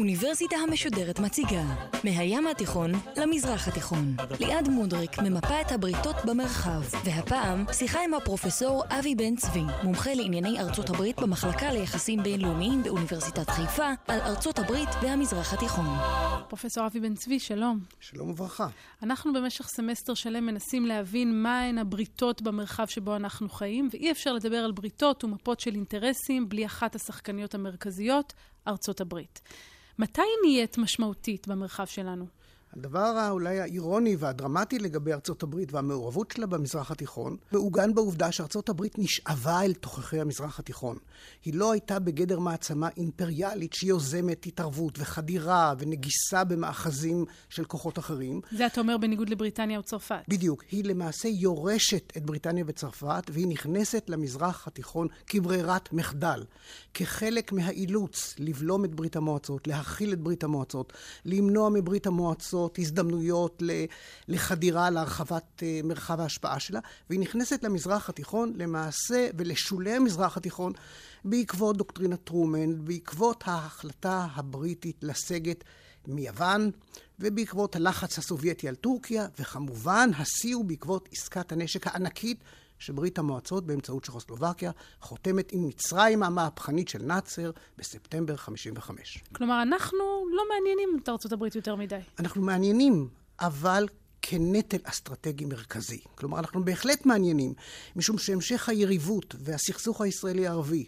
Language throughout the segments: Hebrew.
האוניברסיטה המשודרת מציגה מהים התיכון למזרח התיכון. ליעד מודריק ממפה את הבריתות במרחב, והפעם שיחה עם הפרופסור אבי בן צבי, מומחה לענייני ארצות הברית במחלקה ליחסים בינלאומיים באוניברסיטת חיפה, על ארצות הברית והמזרח התיכון. פרופסור אבי בן צבי, שלום. שלום וברכה. אנחנו במשך סמסטר שלם מנסים להבין מהן הבריתות במרחב שבו אנחנו חיים, ואי אפשר לדבר על בריתות ומפות של אינטרסים בלי אחת השחקניות המרכזיות, ארצות הברית. מתי היא נהיית משמעותית במרחב שלנו? הדבר אולי האירוני והדרמטי לגבי ארצות הברית והמעורבות שלה במזרח התיכון, מעוגן בעובדה שארצות הברית נשאבה אל תוככי המזרח התיכון. היא לא הייתה בגדר מעצמה אימפריאלית שיוזמת התערבות וחדירה ונגיסה במאחזים של כוחות אחרים. זה אתה אומר בניגוד לבריטניה וצרפת. בדיוק. היא למעשה יורשת את בריטניה וצרפת, והיא נכנסת למזרח התיכון כברירת מחדל. כחלק מהאילוץ לבלום את ברית המועצות, להכיל את ברית המועצות, למנוע מברית המועצות הזאת הזדמנויות לחדירה להרחבת אה, מרחב ההשפעה שלה, והיא נכנסת למזרח התיכון למעשה ולשולי המזרח התיכון בעקבות דוקטרינת טרומן, בעקבות ההחלטה הבריטית לסגת מיוון, ובעקבות הלחץ הסובייטי על טורקיה, וכמובן השיא הוא בעקבות עסקת הנשק הענקית שברית המועצות באמצעות צ'כוסלובקיה חותמת עם מצרים המהפכנית של נאצר בספטמבר 55. כלומר, אנחנו לא מעניינים את ארצות הברית יותר מדי. אנחנו מעניינים, אבל כנטל אסטרטגי מרכזי. כלומר, אנחנו בהחלט מעניינים, משום שהמשך היריבות והסכסוך הישראלי-ערבי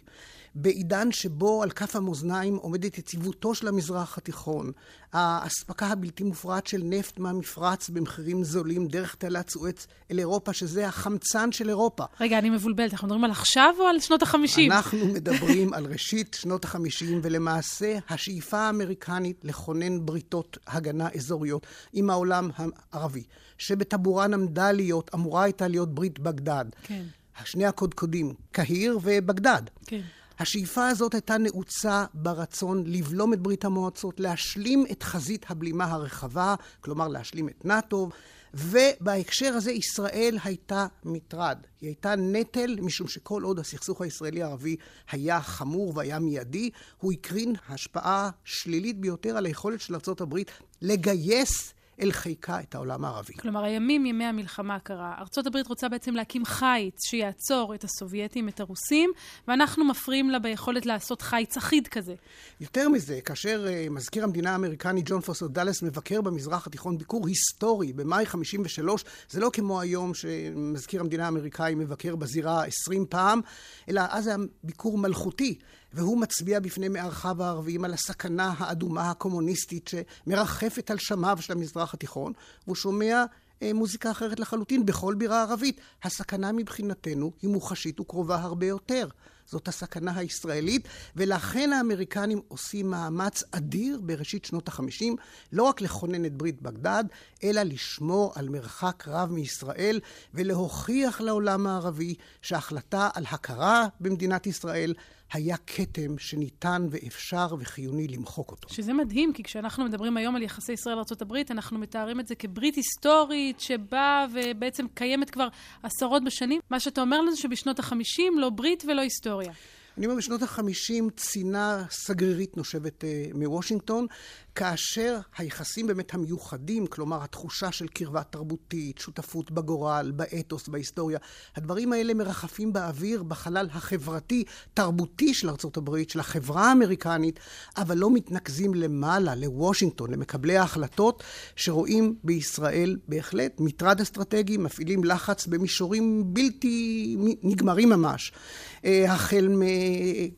בעידן שבו על כף המאזניים עומדת יציבותו של המזרח התיכון, האספקה הבלתי מופרעת של נפט מהמפרץ במחירים זולים דרך תעלת סואץ אל אירופה, שזה החמצן של אירופה. רגע, אני מבולבלת, אנחנו מדברים על עכשיו או על שנות החמישים? אנחנו מדברים על ראשית שנות החמישים, ולמעשה השאיפה האמריקנית לכונן בריתות הגנה אזוריות עם העולם הערבי, שבטבורן עמדה להיות, אמורה הייתה להיות ברית בגדד. כן. שני הקודקודים, קהיר ובגדד. כן. השאיפה הזאת הייתה נעוצה ברצון לבלום את ברית המועצות, להשלים את חזית הבלימה הרחבה, כלומר להשלים את נאט"ו, ובהקשר הזה ישראל הייתה מטרד. היא הייתה נטל, משום שכל עוד הסכסוך הישראלי-ערבי היה חמור והיה מיידי, הוא הקרין השפעה שלילית ביותר על היכולת של ארה"ב לגייס אל חיקה את העולם הערבי. כלומר, הימים, ימי המלחמה הקרה. ארה"ב רוצה בעצם להקים חיץ שיעצור את הסובייטים, את הרוסים, ואנחנו מפריעים לה ביכולת לעשות חיץ אחיד כזה. יותר מזה, כאשר uh, מזכיר המדינה האמריקני ג'ון פוסו דאלס מבקר במזרח התיכון ביקור היסטורי במאי 53, זה לא כמו היום שמזכיר המדינה האמריקאי מבקר בזירה 20 פעם, אלא אז היה ביקור מלכותי. והוא מצביע בפני מערכיו הערביים על הסכנה האדומה הקומוניסטית שמרחפת על שמיו של המזרח התיכון, והוא שומע אה, מוזיקה אחרת לחלוטין בכל בירה ערבית. הסכנה מבחינתנו היא מוחשית וקרובה הרבה יותר. זאת הסכנה הישראלית, ולכן האמריקנים עושים מאמץ אדיר בראשית שנות החמישים, לא רק לכונן את ברית בגדד, אלא לשמור על מרחק רב מישראל, ולהוכיח לעולם הערבי שההחלטה על הכרה במדינת ישראל היה כתם שניתן ואפשר וחיוני למחוק אותו. שזה מדהים, כי כשאנחנו מדברים היום על יחסי ישראל-ארה"ב, אנחנו מתארים את זה כברית היסטורית שבאה ובעצם קיימת כבר עשרות בשנים. מה שאתה אומר לנו שבשנות ה-50 לא ברית ולא היסטוריה. אני אומר, בשנות ה-50 צינה סגרירית נושבת uh, מוושינגטון, כאשר היחסים באמת המיוחדים, כלומר התחושה של קרבה תרבותית, שותפות בגורל, באתוס, בהיסטוריה, הדברים האלה מרחפים באוויר, בחלל החברתי-תרבותי של ארה"ב, של החברה האמריקנית, אבל לא מתנקזים למעלה, לוושינגטון, למקבלי ההחלטות, שרואים בישראל בהחלט מטרד אסטרטגי, מפעילים לחץ במישורים בלתי נגמרים ממש. אה, החל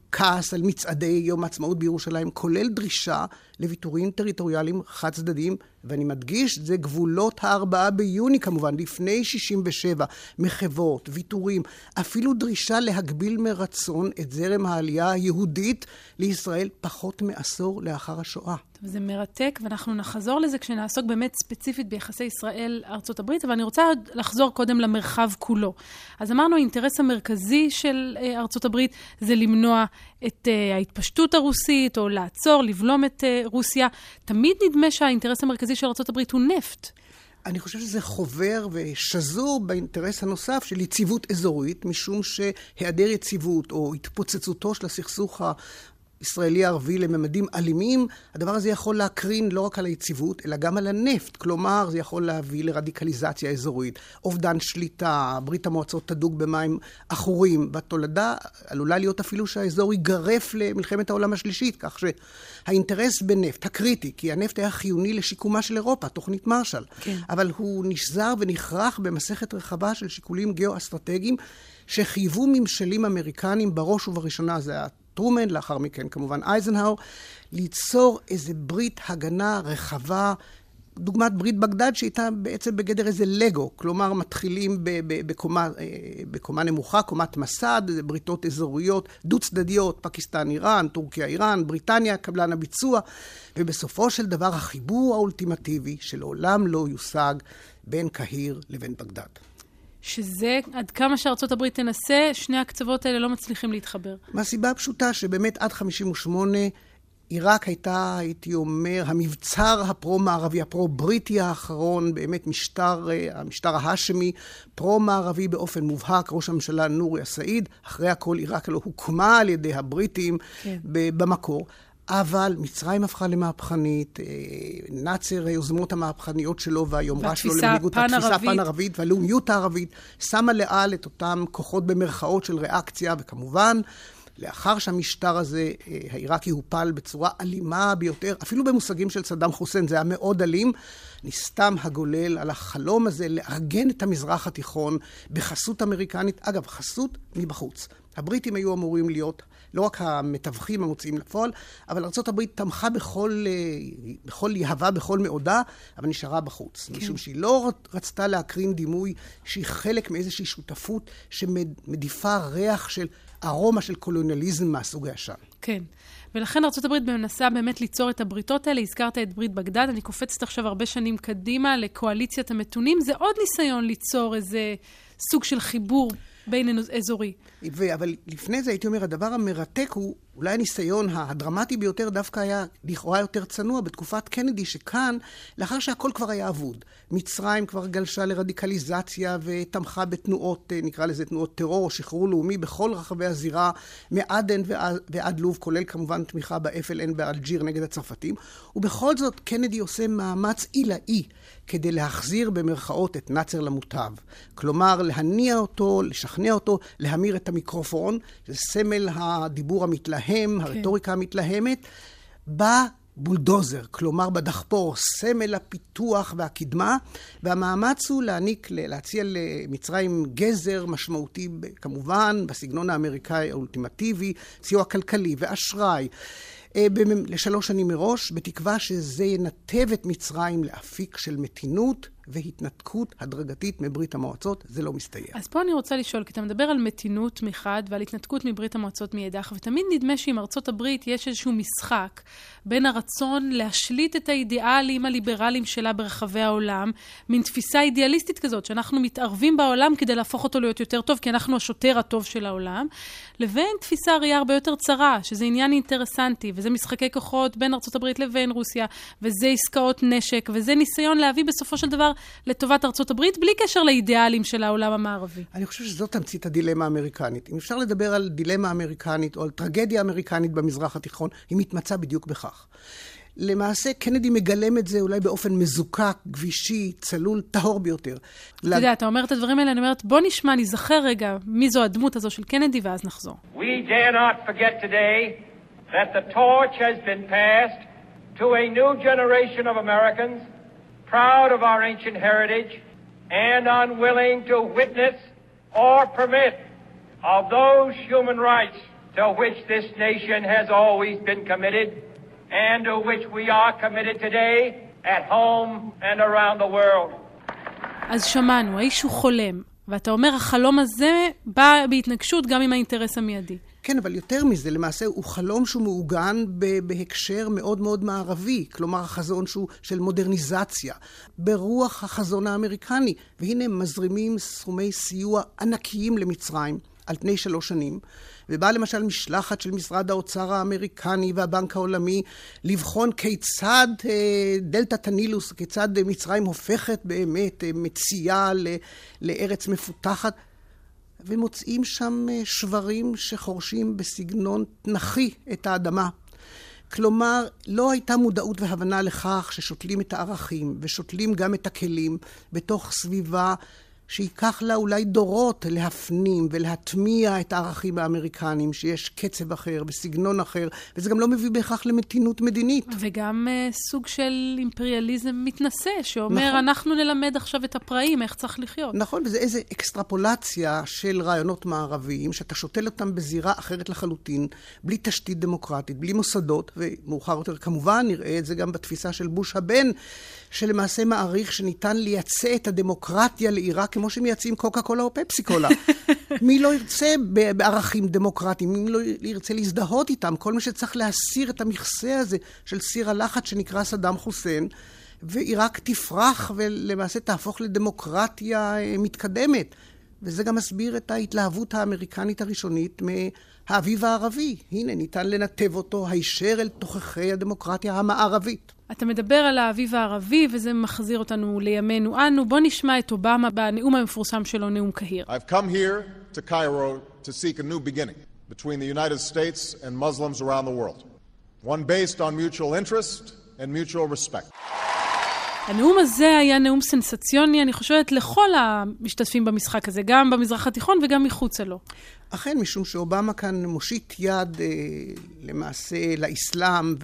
מכעס על מצעדי יום העצמאות בירושלים, כולל דרישה לוויתורים טריטוריאליים חד צדדיים ואני מדגיש, זה גבולות הארבעה ביוני כמובן, לפני 67, מחוות, ויתורים, אפילו דרישה להגביל מרצון את זרם העלייה היהודית לישראל פחות מעשור לאחר השואה. טוב, זה מרתק, ואנחנו נחזור לזה כשנעסוק באמת ספציפית ביחסי ישראל-ארצות הברית, אבל אני רוצה לחזור קודם למרחב כולו. אז אמרנו, האינטרס המרכזי של אה, ארצות הברית זה למנוע את uh, ההתפשטות הרוסית, או לעצור, לבלום את uh, רוסיה. תמיד נדמה שהאינטרס המרכזי של ארצות הברית הוא נפט. אני חושב שזה חובר ושזור באינטרס הנוסף של יציבות אזורית, משום שהיעדר יציבות או התפוצצותו של הסכסוך ישראלי-ערבי לממדים אלימים, הדבר הזה יכול להקרין לא רק על היציבות, אלא גם על הנפט. כלומר, זה יכול להביא לרדיקליזציה אזורית, אובדן שליטה, ברית המועצות תדוג במים עכורים, והתולדה עלולה להיות אפילו שהאזור ייגרף למלחמת העולם השלישית, כך שהאינטרס בנפט, הקריטי, כי הנפט היה חיוני לשיקומה של אירופה, תוכנית מרשל, כן. אבל הוא נשזר ונכרך במסכת רחבה של שיקולים גיאו-אסטרטגיים שחייבו ממשלים אמריקנים בראש ובראשונה, זה טרומן, לאחר מכן כמובן אייזנהאור, ליצור איזה ברית הגנה רחבה, דוגמת ברית בגדד שהייתה בעצם בגדר איזה לגו, כלומר מתחילים בקומה, אה, בקומה נמוכה, קומת מסד, בריתות אזוריות דו-צדדיות, פקיסטן, איראן, טורקיה, איראן, בריטניה, קבלן הביצוע, ובסופו של דבר החיבור האולטימטיבי שלעולם לא יושג בין קהיר לבין בגדד. שזה, עד כמה שארצות הברית תנסה, שני הקצוות האלה לא מצליחים להתחבר. מהסיבה הפשוטה שבאמת עד 58' עיראק הייתה, הייתי אומר, המבצר הפרו-מערבי, הפרו-בריטי האחרון, באמת משטר, אה, המשטר ההאשמי, פרו-מערבי באופן מובהק, ראש הממשלה נורי א-סעיד, אחרי הכל עיראק לא הוקמה על ידי הבריטים כן. במקור. אבל מצרים הפכה למהפכנית, אה, נאצר, היוזמות המהפכניות שלו והיומרה שלו למנהיגות התפיסה הפן-ערבית והלאומיות הערבית, שמה לאל את אותם כוחות במרכאות של ריאקציה, וכמובן, לאחר שהמשטר הזה, אה, העיראקי, הופל בצורה אלימה ביותר, אפילו במושגים של סדאם חוסיין, זה היה מאוד אלים, נסתם הגולל על החלום הזה לארגן את המזרח התיכון בחסות אמריקנית, אגב, חסות מבחוץ. הבריטים היו אמורים להיות לא רק המתווכים המוציאים לפועל, אבל ארה"ב תמכה בכל, בכל יהבה, בכל מאודה, אבל נשארה בחוץ. כן. משום שהיא לא רצתה להקרין דימוי שהיא חלק מאיזושהי שותפות שמדיפה ריח של ארומה של קולוניאליזם מהסוג הישן. כן. ולכן ארה"ב מנסה באמת ליצור את הבריתות האלה. הזכרת את ברית בגדד, אני קופצת עכשיו הרבה שנים קדימה לקואליציית המתונים. זה עוד ניסיון ליצור איזה סוג של חיבור בין אזורי. אבל לפני זה הייתי אומר, הדבר המרתק הוא, אולי הניסיון הדרמטי ביותר דווקא היה לכאורה יותר צנוע בתקופת קנדי, שכאן, לאחר שהכל כבר היה אבוד, מצרים כבר גלשה לרדיקליזציה ותמכה בתנועות, אה, נקרא לזה תנועות טרור או שחרור לאומי בכל רחבי הזירה, מעדן ועד, ועד לוב, כולל כמובן תמיכה ב-FLN באלג'יר נגד הצרפתים, ובכל זאת קנדי עושה מאמץ עילאי כדי להחזיר במרכאות את נאצר למוטב. כלומר, להניע אותו, לשכנע אותו, להמיר את המיקרופון, זה סמל הדיבור המתלהם, כן. הרטוריקה המתלהמת, בבולדוזר, כלומר בדחפור, סמל הפיתוח והקדמה, והמאמץ הוא להעניק, להציע למצרים גזר משמעותי, כמובן, בסגנון האמריקאי האולטימטיבי, סיוע כלכלי ואשראי. אה, לשלוש שנים מראש, בתקווה שזה ינתב את מצרים לאפיק של מתינות והתנתקות הדרגתית מברית המועצות, זה לא מסתייע. אז פה אני רוצה לשאול, כי אתה מדבר על מתינות מחד ועל התנתקות מברית המועצות מאידך, ותמיד נדמה שעם ארצות הברית יש איזשהו משחק בין הרצון להשליט את האידיאלים הליברליים שלה ברחבי העולם, מין תפיסה אידיאליסטית כזאת, שאנחנו מתערבים בעולם כדי להפוך אותו להיות יותר טוב, כי אנחנו השוטר הטוב של העולם, לבין תפיסה ראייה הרבה יותר צרה, שזה עניין אינטרסנטי, וזה משחקי כוחות בין ארצות הברית לבין רוסיה, וזה עסקאות נשק, וזה ניסיון להביא בסופו של דבר לטובת ארצות הברית, בלי קשר לאידיאלים של העולם המערבי. אני חושב שזאת תמצית הדילמה האמריקנית. אם אפשר לדבר על דילמה אמריקנית או על טרגדיה אמריקנית במזרח התיכון, היא מתמצה בדיוק בכך. למעשה, קנדי מגלם את זה אולי באופן מזוקק, גבישי, צלול, טהור ביותר. אתה יודע, אתה אומר את הדברים האלה, אני אומרת, בוא נשמע, נזכר רגע מי זו הדמות הזו של קנדי, ואז נחזור. We dare not forget today that the torch has been passed to a new generation of Americans proud of our ancient heritage, and unwilling to witness or permit of those human rights to which this nation has always been committed and to which we are committed today at home and around the world. אז שמענו, האיש הוא חולם, ואתה אומר, החלום הזה בא בהתנגשות גם עם האינטרס המיידי. כן, אבל יותר מזה, למעשה הוא חלום שהוא מעוגן בהקשר מאוד מאוד מערבי, כלומר החזון שהוא של מודרניזציה, ברוח החזון האמריקני. והנה מזרימים סכומי סיוע ענקיים למצרים על פני שלוש שנים. ובאה למשל משלחת של משרד האוצר האמריקני והבנק העולמי לבחון כיצד אה, דלתת הנילוס, כיצד מצרים הופכת באמת אה, מציאה לארץ מפותחת. ומוצאים שם אה, שברים שחורשים בסגנון תנכי את האדמה. כלומר, לא הייתה מודעות והבנה לכך ששותלים את הערכים ושותלים גם את הכלים בתוך סביבה שייקח לה אולי דורות להפנים ולהטמיע את הערכים האמריקניים, שיש קצב אחר וסגנון אחר, וזה גם לא מביא בהכרח למתינות מדינית. וגם uh, סוג של אימפריאליזם מתנשא, שאומר, נכון. אנחנו נלמד עכשיו את הפראים, איך צריך לחיות. נכון, וזה איזו אקסטרפולציה של רעיונות מערביים, שאתה שותל אותם בזירה אחרת לחלוטין, בלי תשתית דמוקרטית, בלי מוסדות, ומאוחר יותר כמובן נראה את זה גם בתפיסה של בוש הבן, שלמעשה מעריך שניתן לייצא את הדמוקרטיה לעיראק כמו שמייצאים קוקה קולה או פפסי קולה. מי לא ירצה בערכים דמוקרטיים? מי לא ירצה להזדהות איתם? כל מי שצריך להסיר את המכסה הזה של סיר הלחץ שנקרא סדאם חוסיין, ועיראק תפרח ולמעשה תהפוך לדמוקרטיה אה, מתקדמת. וזה גם מסביר את ההתלהבות האמריקנית הראשונית מהאביב הערבי. הנה, ניתן לנתב אותו הישר אל תוככי הדמוקרטיה המערבית. אתה מדבר על האביב הערבי, וזה מחזיר אותנו לימינו אנו. בוא נשמע את אובמה בנאום המפורסם שלו, נאום קהיר. I've come here to Cairo to seek a new beginning between the United States and Muslims around the world. One based on mutual interest and mutual respect. הנאום הזה היה נאום סנסציוני, אני חושבת, לכל המשתתפים במשחק הזה, גם במזרח התיכון וגם מחוצה לו. אכן, משום שאובמה כאן מושיט יד אה, למעשה לאסלאם,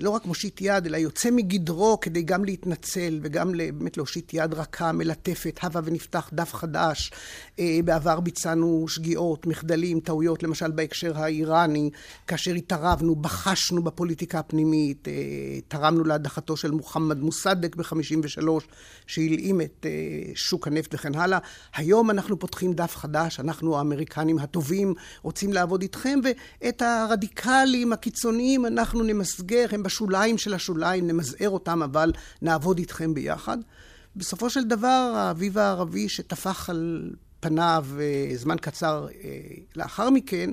לא רק מושיט יד, אלא יוצא מגדרו כדי גם להתנצל וגם באמת להושיט יד רכה, מלטפת, הבה ונפתח דף חדש. אה, בעבר ביצענו שגיאות, מחדלים, טעויות, למשל בהקשר האיראני, כאשר התערבנו, בחשנו בפוליטיקה הפנימית, אה, תרמנו להדחתו של מוחמד מוסדק ב-53, שהלאים את שוק הנפט וכן הלאה. היום אנחנו פותחים דף חדש, אנחנו האמריקנים הטובים רוצים לעבוד איתכם, ואת הרדיקלים הקיצוניים אנחנו... אנחנו נמסגר, הם בשוליים של השוליים, נמזער אותם, אבל נעבוד איתכם ביחד. בסופו של דבר, האביב הערבי שטפח על פניו אה, זמן קצר אה, לאחר מכן,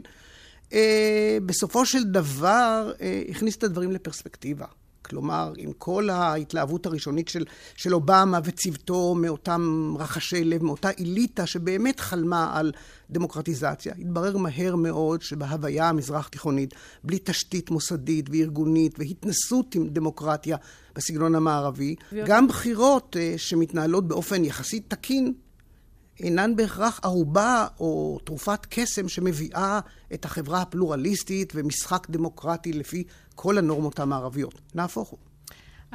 אה, בסופו של דבר הכניס את הדברים לפרספקטיבה. כלומר, עם כל ההתלהבות הראשונית של, של אובמה וצוותו מאותם רחשי לב, מאותה אליטה שבאמת חלמה על דמוקרטיזציה, התברר מהר מאוד שבהוויה המזרח-תיכונית, בלי תשתית מוסדית וארגונית והתנסות עם דמוקרטיה בסגנון המערבי, גם בחירות uh, שמתנהלות באופן יחסית תקין, אינן בהכרח ערובה או תרופת קסם שמביאה את החברה הפלורליסטית ומשחק דמוקרטי לפי כל הנורמות המערביות. נהפוך הוא.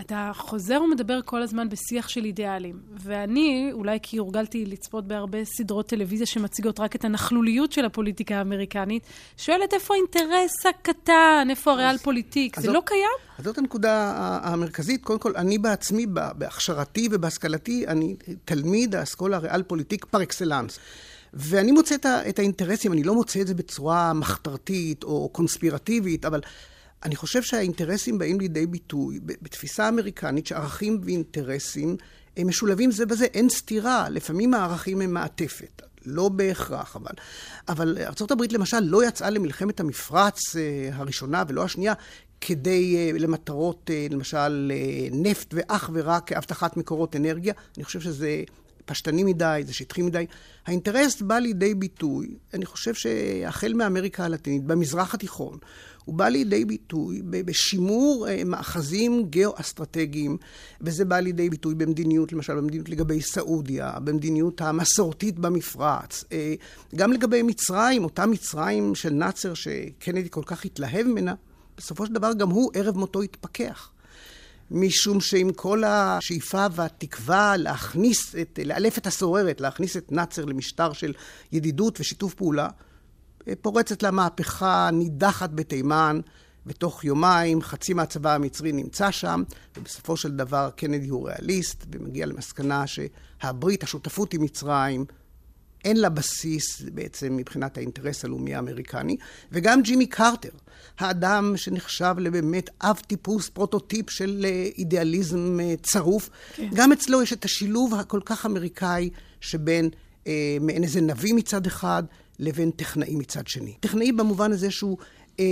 אתה חוזר ומדבר כל הזמן בשיח של אידיאלים, ואני, אולי כי הורגלתי לצפות בהרבה סדרות טלוויזיה שמציגות רק את הנכלוליות של הפוליטיקה האמריקנית, שואלת איפה האינטרס הקטן, איפה הריאל פוליטיק, זה זאת, לא קיים? אז זאת הנקודה המרכזית. קודם כל, אני בעצמי, בהכשרתי ובהשכלתי, אני תלמיד האסכולה הריאל פוליטיק פר אקסלנס. ואני מוצא את האינטרסים, אני לא מוצא את זה בצורה מחתרתית או קונספירטיבית, אבל אני חושב שהאינטרסים באים לידי ביטוי בתפיסה אמריקנית שערכים ואינטרסים הם משולבים זה בזה, אין סתירה. לפעמים הערכים הם מעטפת. לא בהכרח, אבל. אבל ארה"ב למשל לא יצאה למלחמת המפרץ אה, הראשונה ולא השנייה כדי, אה, למטרות, אה, למשל, נפט ואך ורק כאבטחת מקורות אנרגיה. אני חושב שזה פשטני מדי, זה שטחי מדי. האינטרס בא לידי ביטוי, אני חושב שהחל מאמריקה הלטינית, במזרח התיכון, הוא בא לידי ביטוי בשימור אה, מאחזים גיאו-אסטרטגיים, וזה בא לידי ביטוי במדיניות, למשל במדיניות לגבי סעודיה, במדיניות המסורתית במפרץ, אה, גם לגבי מצרים, אותה מצרים של נאצר שקנדי כל כך התלהב ממנה, בסופו של דבר גם הוא ערב מותו התפכח. משום שעם כל השאיפה והתקווה להכניס, את, לאלף את הסוררת, להכניס את נאצר למשטר של ידידות ושיתוף פעולה, פורצת לה מהפכה נידחת בתימן, בתוך יומיים חצי מהצבא המצרי נמצא שם, ובסופו של דבר קנדי הוא ריאליסט, ומגיע למסקנה שהברית, השותפות עם מצרים, אין לה בסיס בעצם מבחינת האינטרס הלאומי האמריקני, וגם ג'ימי קרטר, האדם שנחשב לבאמת אב טיפוס, פרוטוטיפ של אה, אידיאליזם אה, צרוף, כן. גם אצלו יש את השילוב הכל כך אמריקאי שבין אה, מעין איזה נביא מצד אחד, לבין טכנאי מצד שני. טכנאי במובן הזה שהוא... אה,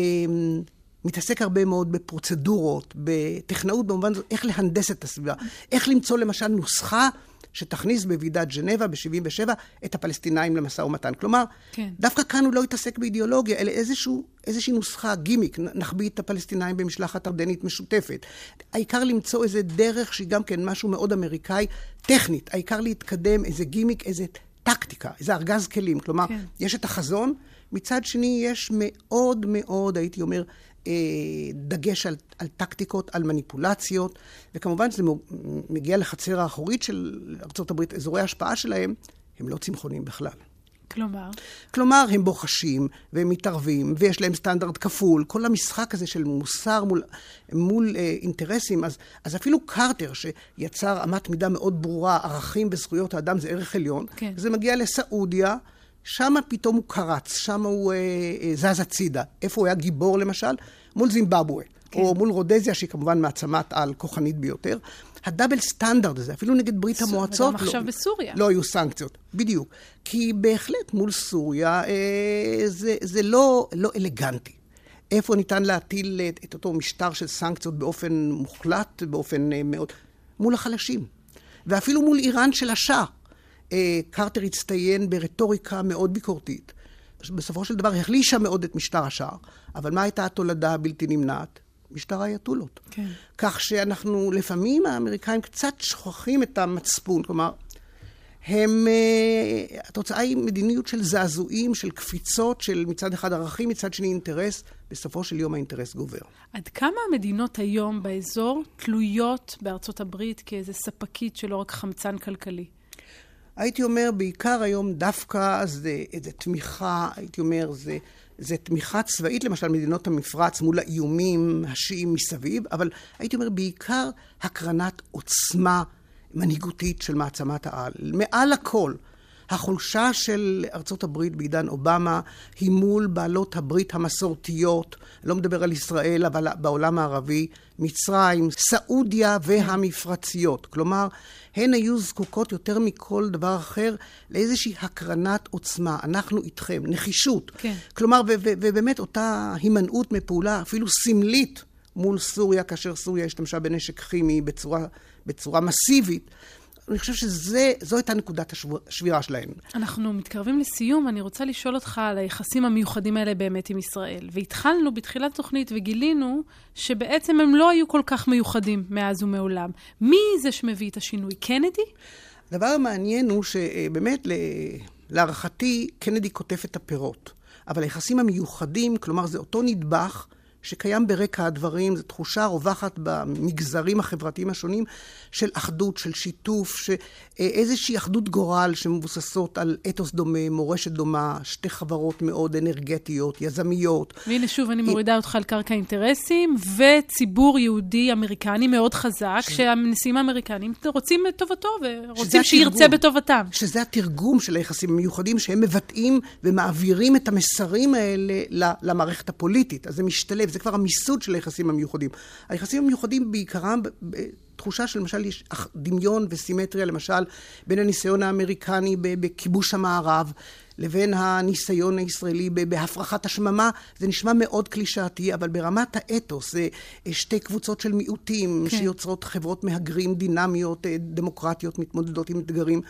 מתעסק הרבה מאוד בפרוצדורות, בטכנאות במובן הזה, איך להנדס את הסביבה, איך למצוא למשל נוסחה שתכניס בוועידת ג'נבה ב-77 את הפלסטינאים למשא ומתן. כלומר, כן. דווקא כאן הוא לא התעסק באידיאולוגיה, אלא איזשהו, איזושהי נוסחה, גימיק, נחביא את הפלסטינאים במשלחת ארדנית משותפת. העיקר למצוא איזה דרך שהיא גם כן משהו מאוד אמריקאי, טכנית. העיקר להתקדם, איזה גימיק, איזה טקטיקה, איזה ארגז כלים. כלומר, כן. יש את החזון, מצד שני יש מאוד מאוד, הייתי אומר, דגש על, על טקטיקות, על מניפולציות, וכמובן שזה מגיע לחצר האחורית של ארה"ב, אזורי ההשפעה שלהם, הם לא צמחונים בכלל. כלומר? כלומר, הם בוחשים, והם מתערבים, ויש להם סטנדרט כפול. כל המשחק הזה של מוסר מול, מול אה, אינטרסים, אז, אז אפילו קרטר, שיצר אמת מידה מאוד ברורה, ערכים וזכויות האדם זה ערך עליון, כן. זה מגיע לסעודיה, שם פתאום הוא קרץ, שם הוא אה, אה, זז הצידה. איפה הוא היה גיבור למשל? מול זימבבואה. כן. או מול רודזיה, שהיא כמובן מעצמת על כוחנית ביותר. הדאבל סטנדרט הזה, אפילו נגד ברית ס... המועצות... וגם עכשיו לא, בסוריה. לא היו סנקציות, בדיוק. כי בהחלט מול סוריה אה, זה, זה לא, לא אלגנטי. איפה ניתן להטיל את, את אותו משטר של סנקציות באופן מוחלט, באופן אה, מאוד... מול החלשים. ואפילו מול איראן של השאה. אה, קרטר הצטיין ברטוריקה מאוד ביקורתית. בסופו של דבר החלישה מאוד את משטר השער, אבל מה הייתה התולדה הבלתי נמנעת? משטר האייתולות. כן. כך שאנחנו, לפעמים האמריקאים קצת שוכחים את המצפון, כלומר, הם, uh, התוצאה היא מדיניות של זעזועים, של קפיצות, של מצד אחד ערכים, מצד שני אינטרס, בסופו של יום האינטרס גובר. עד כמה המדינות היום באזור תלויות בארצות הברית כאיזה ספקית של לא רק חמצן כלכלי? הייתי אומר, בעיקר היום דווקא זה איזה תמיכה, הייתי אומר, זה, זה תמיכה צבאית, למשל, מדינות המפרץ מול האיומים השיעים מסביב, אבל הייתי אומר, בעיקר הקרנת עוצמה מנהיגותית של מעצמת העל. מעל הכל, החולשה של ארצות הברית בעידן אובמה היא מול בעלות הברית המסורתיות, לא מדבר על ישראל, אבל בעולם הערבי, מצרים, סעודיה והמפרציות. כלומר, הן היו זקוקות יותר מכל דבר אחר לאיזושהי הקרנת עוצמה. אנחנו איתכם, נחישות. כן. כלומר, ובאמת אותה הימנעות מפעולה אפילו סמלית מול סוריה, כאשר סוריה השתמשה בנשק כימי בצורה, בצורה מסיבית. אני חושב שזו הייתה נקודת השבירה שלהם. אנחנו מתקרבים לסיום, אני רוצה לשאול אותך על היחסים המיוחדים האלה באמת עם ישראל. והתחלנו בתחילת התוכנית וגילינו שבעצם הם לא היו כל כך מיוחדים מאז ומעולם. מי זה שמביא את השינוי? קנדי? הדבר המעניין הוא שבאמת, להערכתי, קנדי קוטף את הפירות. אבל היחסים המיוחדים, כלומר זה אותו נדבך שקיים ברקע הדברים, זו תחושה רווחת במגזרים החברתיים השונים של אחדות, של שיתוף, שאיזושהי אחדות גורל שמבוססות על אתוס דומה, מורשת דומה, שתי חברות מאוד אנרגטיות, יזמיות. והנה שוב אני מורידה אותך על קרקע אינטרסים, וציבור יהודי אמריקני מאוד חזק, ש... שהנשיאים האמריקנים רוצים את טובתו ורוצים שירצה בטובתם. שזה התרגום של היחסים המיוחדים שהם מבטאים ומעבירים את המסרים האלה למערכת הפוליטית. אז זה משתלב. זה כבר המיסוד של היחסים המיוחדים. היחסים המיוחדים בעיקרם, תחושה של למשל יש דמיון וסימטריה, למשל, בין הניסיון האמריקני בכיבוש המערב, לבין הניסיון הישראלי בהפרחת השממה, זה נשמע מאוד קלישאתי, אבל ברמת האתוס, זה שתי קבוצות של מיעוטים כן. שיוצרות חברות מהגרים דינמיות, אה, דמוקרטיות, מתמודדות עם אתגרים.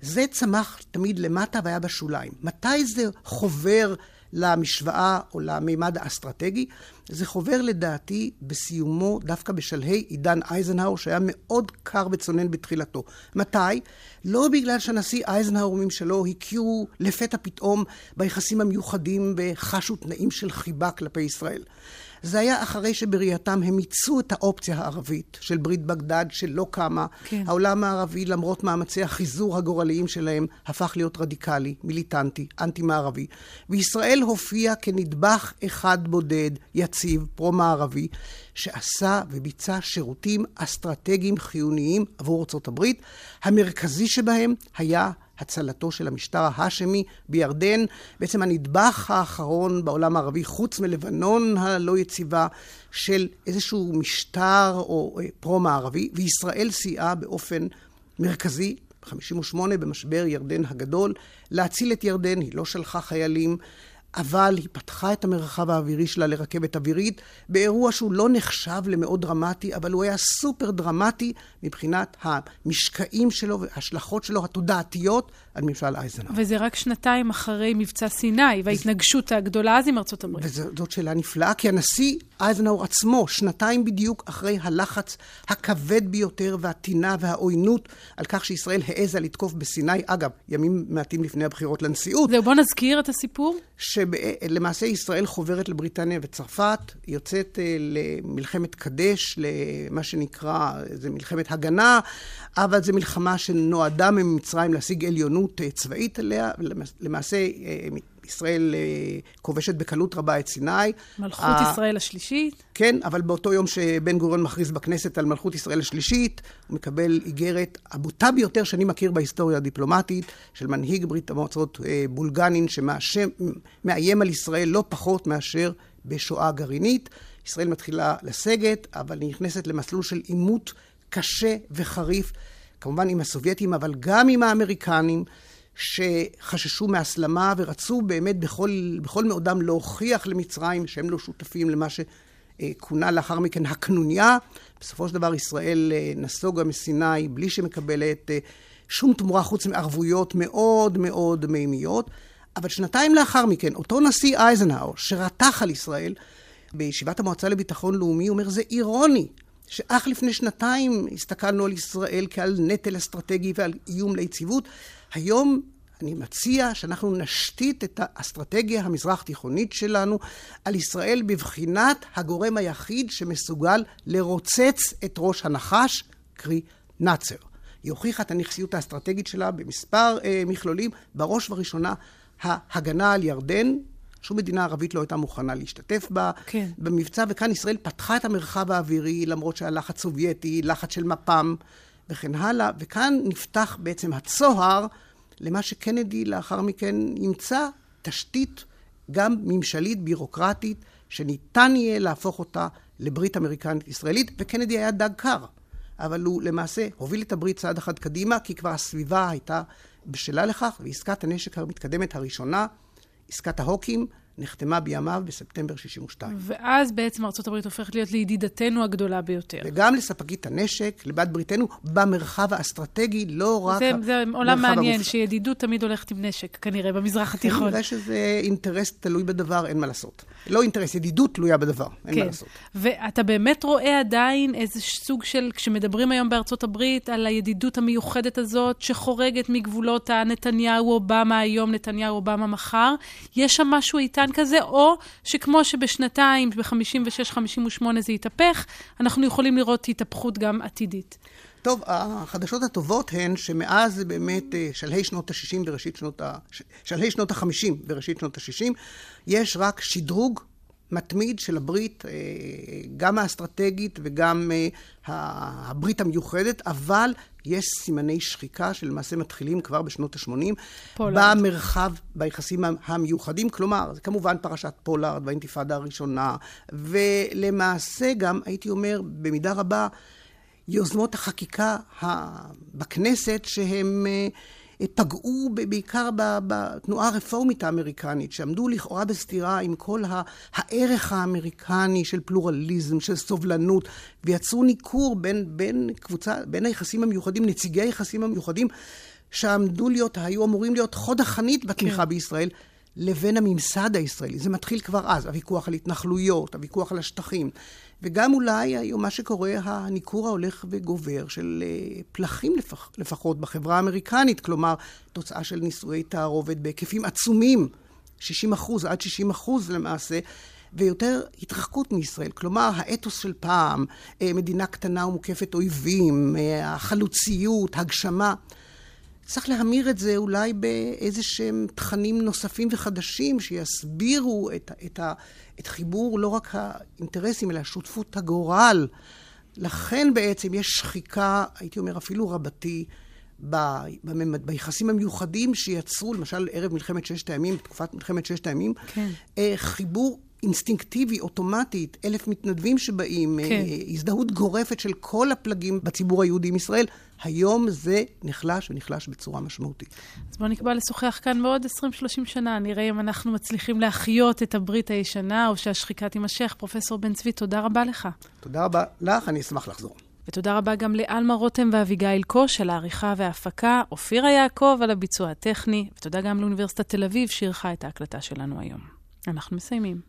זה צמח תמיד למטה והיה בשוליים. מתי זה חובר למשוואה או למימד האסטרטגי. זה חובר לדעתי בסיומו, דווקא בשלהי עידן אייזנהאור, שהיה מאוד קר וצונן בתחילתו. מתי? לא בגלל שהנשיא אייזנהאור וממשלו הכירו לפתע פתאום ביחסים המיוחדים וחשו תנאים של חיבה כלפי ישראל. זה היה אחרי שבראייתם הם מיצו את האופציה הערבית של ברית בגדד שלא קמה. כן. העולם הערבי, למרות מאמצי החיזור הגורליים שלהם, הפך להיות רדיקלי, מיליטנטי, אנטי-מערבי. וישראל הופיעה כנדבך אחד בודד, יציב, פרו-מערבי, שעשה וביצע שירותים אסטרטגיים חיוניים עבור ארצות הברית. המרכזי שבהם היה הצלתו של המשטר ההאשמי בירדן, בעצם הנדבך האחרון בעולם הערבי, חוץ מלבנון הלא יציבה, של איזשהו משטר או אה, פרו-מערבי, וישראל סייעה באופן מרכזי 58 במשבר ירדן הגדול, להציל את ירדן, היא לא שלחה חיילים, אבל היא פתחה את המרחב האווירי שלה לרכבת אווירית באירוע שהוא לא נחשב למאוד דרמטי, אבל הוא היה סופר דרמטי מבחינת המשקעים שלו וההשלכות שלו התודעתיות על ממשל אייזנהאואר. וזה רק שנתיים אחרי מבצע סיני וההתנגשות הגדולה אז עם ארצות הברית. וזאת שאלה נפלאה, כי הנשיא אייזנהאואר עצמו, שנתיים בדיוק אחרי הלחץ הכבד ביותר והטינה והעוינות על כך שישראל העזה לתקוף בסיני, אגב, ימים מעטים לפני הבחירות לנשיאות. זהו, בוא נזכיר את הסיפור. שלמעשה ישראל חוברת לבריטניה וצרפת, יוצאת אה, למלחמת קדש, למה שנקרא, זה מלחמת הגנה, אבל זו מלחמה שנועדה ממצרים להשיג עליונות אה, צבאית עליה, למעשה אה, ישראל כובשת בקלות רבה את סיני. מלכות ה... ישראל השלישית. כן, אבל באותו יום שבן גוריון מכריז בכנסת על מלכות ישראל השלישית, הוא מקבל איגרת הבוטה ביותר שאני מכיר בהיסטוריה הדיפלומטית, של מנהיג ברית המועצות בולגנין, שמאיים על ישראל לא פחות מאשר בשואה גרעינית. ישראל מתחילה לסגת, אבל היא נכנסת למסלול של עימות קשה וחריף, כמובן עם הסובייטים, אבל גם עם האמריקנים, שחששו מהסלמה ורצו באמת בכל, בכל מאודם להוכיח למצרים שהם לא שותפים למה שכונה לאחר מכן הקנוניה. בסופו של דבר ישראל אה, נסוגה מסיני בלי שמקבלת אה, שום תמורה חוץ מערבויות מאוד מאוד מימיות. אבל שנתיים לאחר מכן, אותו נשיא אייזנהאואר, שרתח על ישראל, בישיבת המועצה לביטחון לאומי, אומר, זה אירוני שאך לפני שנתיים הסתכלנו על ישראל כעל נטל אסטרטגי ועל איום ליציבות. היום אני מציע שאנחנו נשתית את האסטרטגיה המזרח-תיכונית שלנו על ישראל בבחינת הגורם היחיד שמסוגל לרוצץ את ראש הנחש, קרי נאצר. היא הוכיחה את הנכסיות האסטרטגית שלה במספר אה, מכלולים, בראש ובראשונה ההגנה על ירדן, שום מדינה ערבית לא הייתה מוכנה להשתתף בה, כן. במבצע, וכאן ישראל פתחה את המרחב האווירי, למרות שהיה לחץ סובייטי, לחץ של מפ"ם וכן הלאה, וכאן נפתח בעצם הצוהר למה שקנדי לאחר מכן ימצא תשתית גם ממשלית, בירוקרטית, שניתן יהיה להפוך אותה לברית אמריקנית ישראלית, וקנדי היה דג קר. אבל הוא למעשה הוביל את הברית צעד אחד קדימה, כי כבר הסביבה הייתה בשלה לכך, ועסקת הנשק המתקדמת הראשונה, עסקת ההוקים, נחתמה בימיו בספטמבר 62. ואז בעצם ארה"ב הופכת להיות לידידתנו הגדולה ביותר. וגם לספקית הנשק, לבת בריתנו, במרחב האסטרטגי, לא רק זה, זה עולם מעניין, המופ... שידידות תמיד הולכת עם נשק, כנראה, במזרח התיכון. כנראה שזה אינטרס תלוי בדבר, אין מה לעשות. לא אינטרס, ידידות תלויה בדבר, אין כן. מה לעשות. ואתה באמת רואה עדיין איזה סוג של, כשמדברים היום בארצות הברית על הידידות המיוחדת הזאת, שחורגת מגבולות הנתניהו-אובמה היום, נתניהו-אובמה מחר, יש שם משהו איתן כזה, או שכמו שבשנתיים, ב-56-58 זה התהפך, אנחנו יכולים לראות התהפכות גם עתידית. טוב, החדשות הטובות הן שמאז באמת אה, שלהי שנות ה-60 וראשית שנות ה... שלהי שנות ה-50 וראשית שנות ה-60, יש רק שדרוג מתמיד של הברית, אה, גם האסטרטגית וגם אה, הברית המיוחדת, אבל יש סימני שחיקה שלמעשה מתחילים כבר בשנות ה-80 במרחב, ביחסים המיוחדים. כלומר, זה כמובן פרשת פולארד והאינתיפאדה הראשונה, ולמעשה גם, הייתי אומר, במידה רבה, יוזמות החקיקה בכנסת שהם אה, פגעו בעיקר בתנועה הרפורמית האמריקנית, שעמדו לכאורה בסתירה עם כל הערך האמריקני של פלורליזם, של סובלנות, ויצרו ניכור בין, בין קבוצה, בין היחסים המיוחדים, נציגי היחסים המיוחדים, שעמדו להיות, היו אמורים להיות חוד החנית בתמיכה כן. בישראל. לבין הממסד הישראלי. זה מתחיל כבר אז, הוויכוח על התנחלויות, הוויכוח על השטחים. וגם אולי היום מה שקורה, הניכור ההולך וגובר של אה, פלחים לפח, לפחות בחברה האמריקנית, כלומר, תוצאה של נישואי תערובת בהיקפים עצומים, 60 אחוז עד 60 אחוז למעשה, ויותר התרחקות מישראל. כלומר, האתוס של פעם, אה, מדינה קטנה ומוקפת אויבים, אה, החלוציות, הגשמה. צריך להמיר את זה אולי באיזה שהם תכנים נוספים וחדשים שיסבירו את, את, ה, את חיבור לא רק האינטרסים, אלא שותפות הגורל. לכן בעצם יש שחיקה, הייתי אומר אפילו רבתי, ב, בממד, ביחסים המיוחדים שיצרו, למשל ערב מלחמת ששת הימים, בתקופת מלחמת ששת הימים, כן. אה, חיבור אינסטינקטיבי, אוטומטית, אלף מתנדבים שבאים, כן. אה, הזדהות גורפת של כל הפלגים בציבור היהודי עם ישראל. היום זה נחלש ונחלש בצורה משמעותית. אז בואו נקבע לשוחח כאן בעוד 20-30 שנה, נראה אם אנחנו מצליחים להחיות את הברית הישנה או שהשחיקה תימשך. פרופסור בן צבי, תודה רבה לך. תודה רבה לך, אני אשמח לחזור. ותודה רבה גם לאלמה רותם ואביגיל קוש על העריכה וההפקה, אופירה יעקב על הביצוע הטכני, ותודה גם לאוניברסיטת תל אביב שאירחה את ההקלטה שלנו היום. אנחנו מסיימים.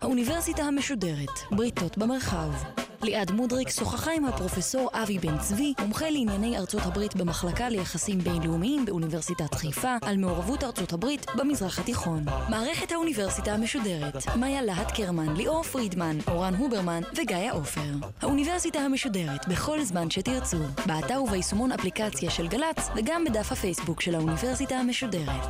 האוניברסיטה המשודרת, בריתות במרחב. ליעד מודריק שוחחה עם הפרופסור אבי בן צבי, מומחה לענייני ארצות הברית במחלקה ליחסים בינלאומיים באוניברסיטת חיפה, על מעורבות ארצות הברית במזרח התיכון. מערכת האוניברסיטה המשודרת, מאיה להט קרמן, ליאור פרידמן, אורן הוברמן וגיא עופר. האוניברסיטה המשודרת, בכל זמן שתרצו, באתר וביישומון אפליקציה של גל"צ וגם בדף הפייסבוק של האוניברסיטה המשודרת.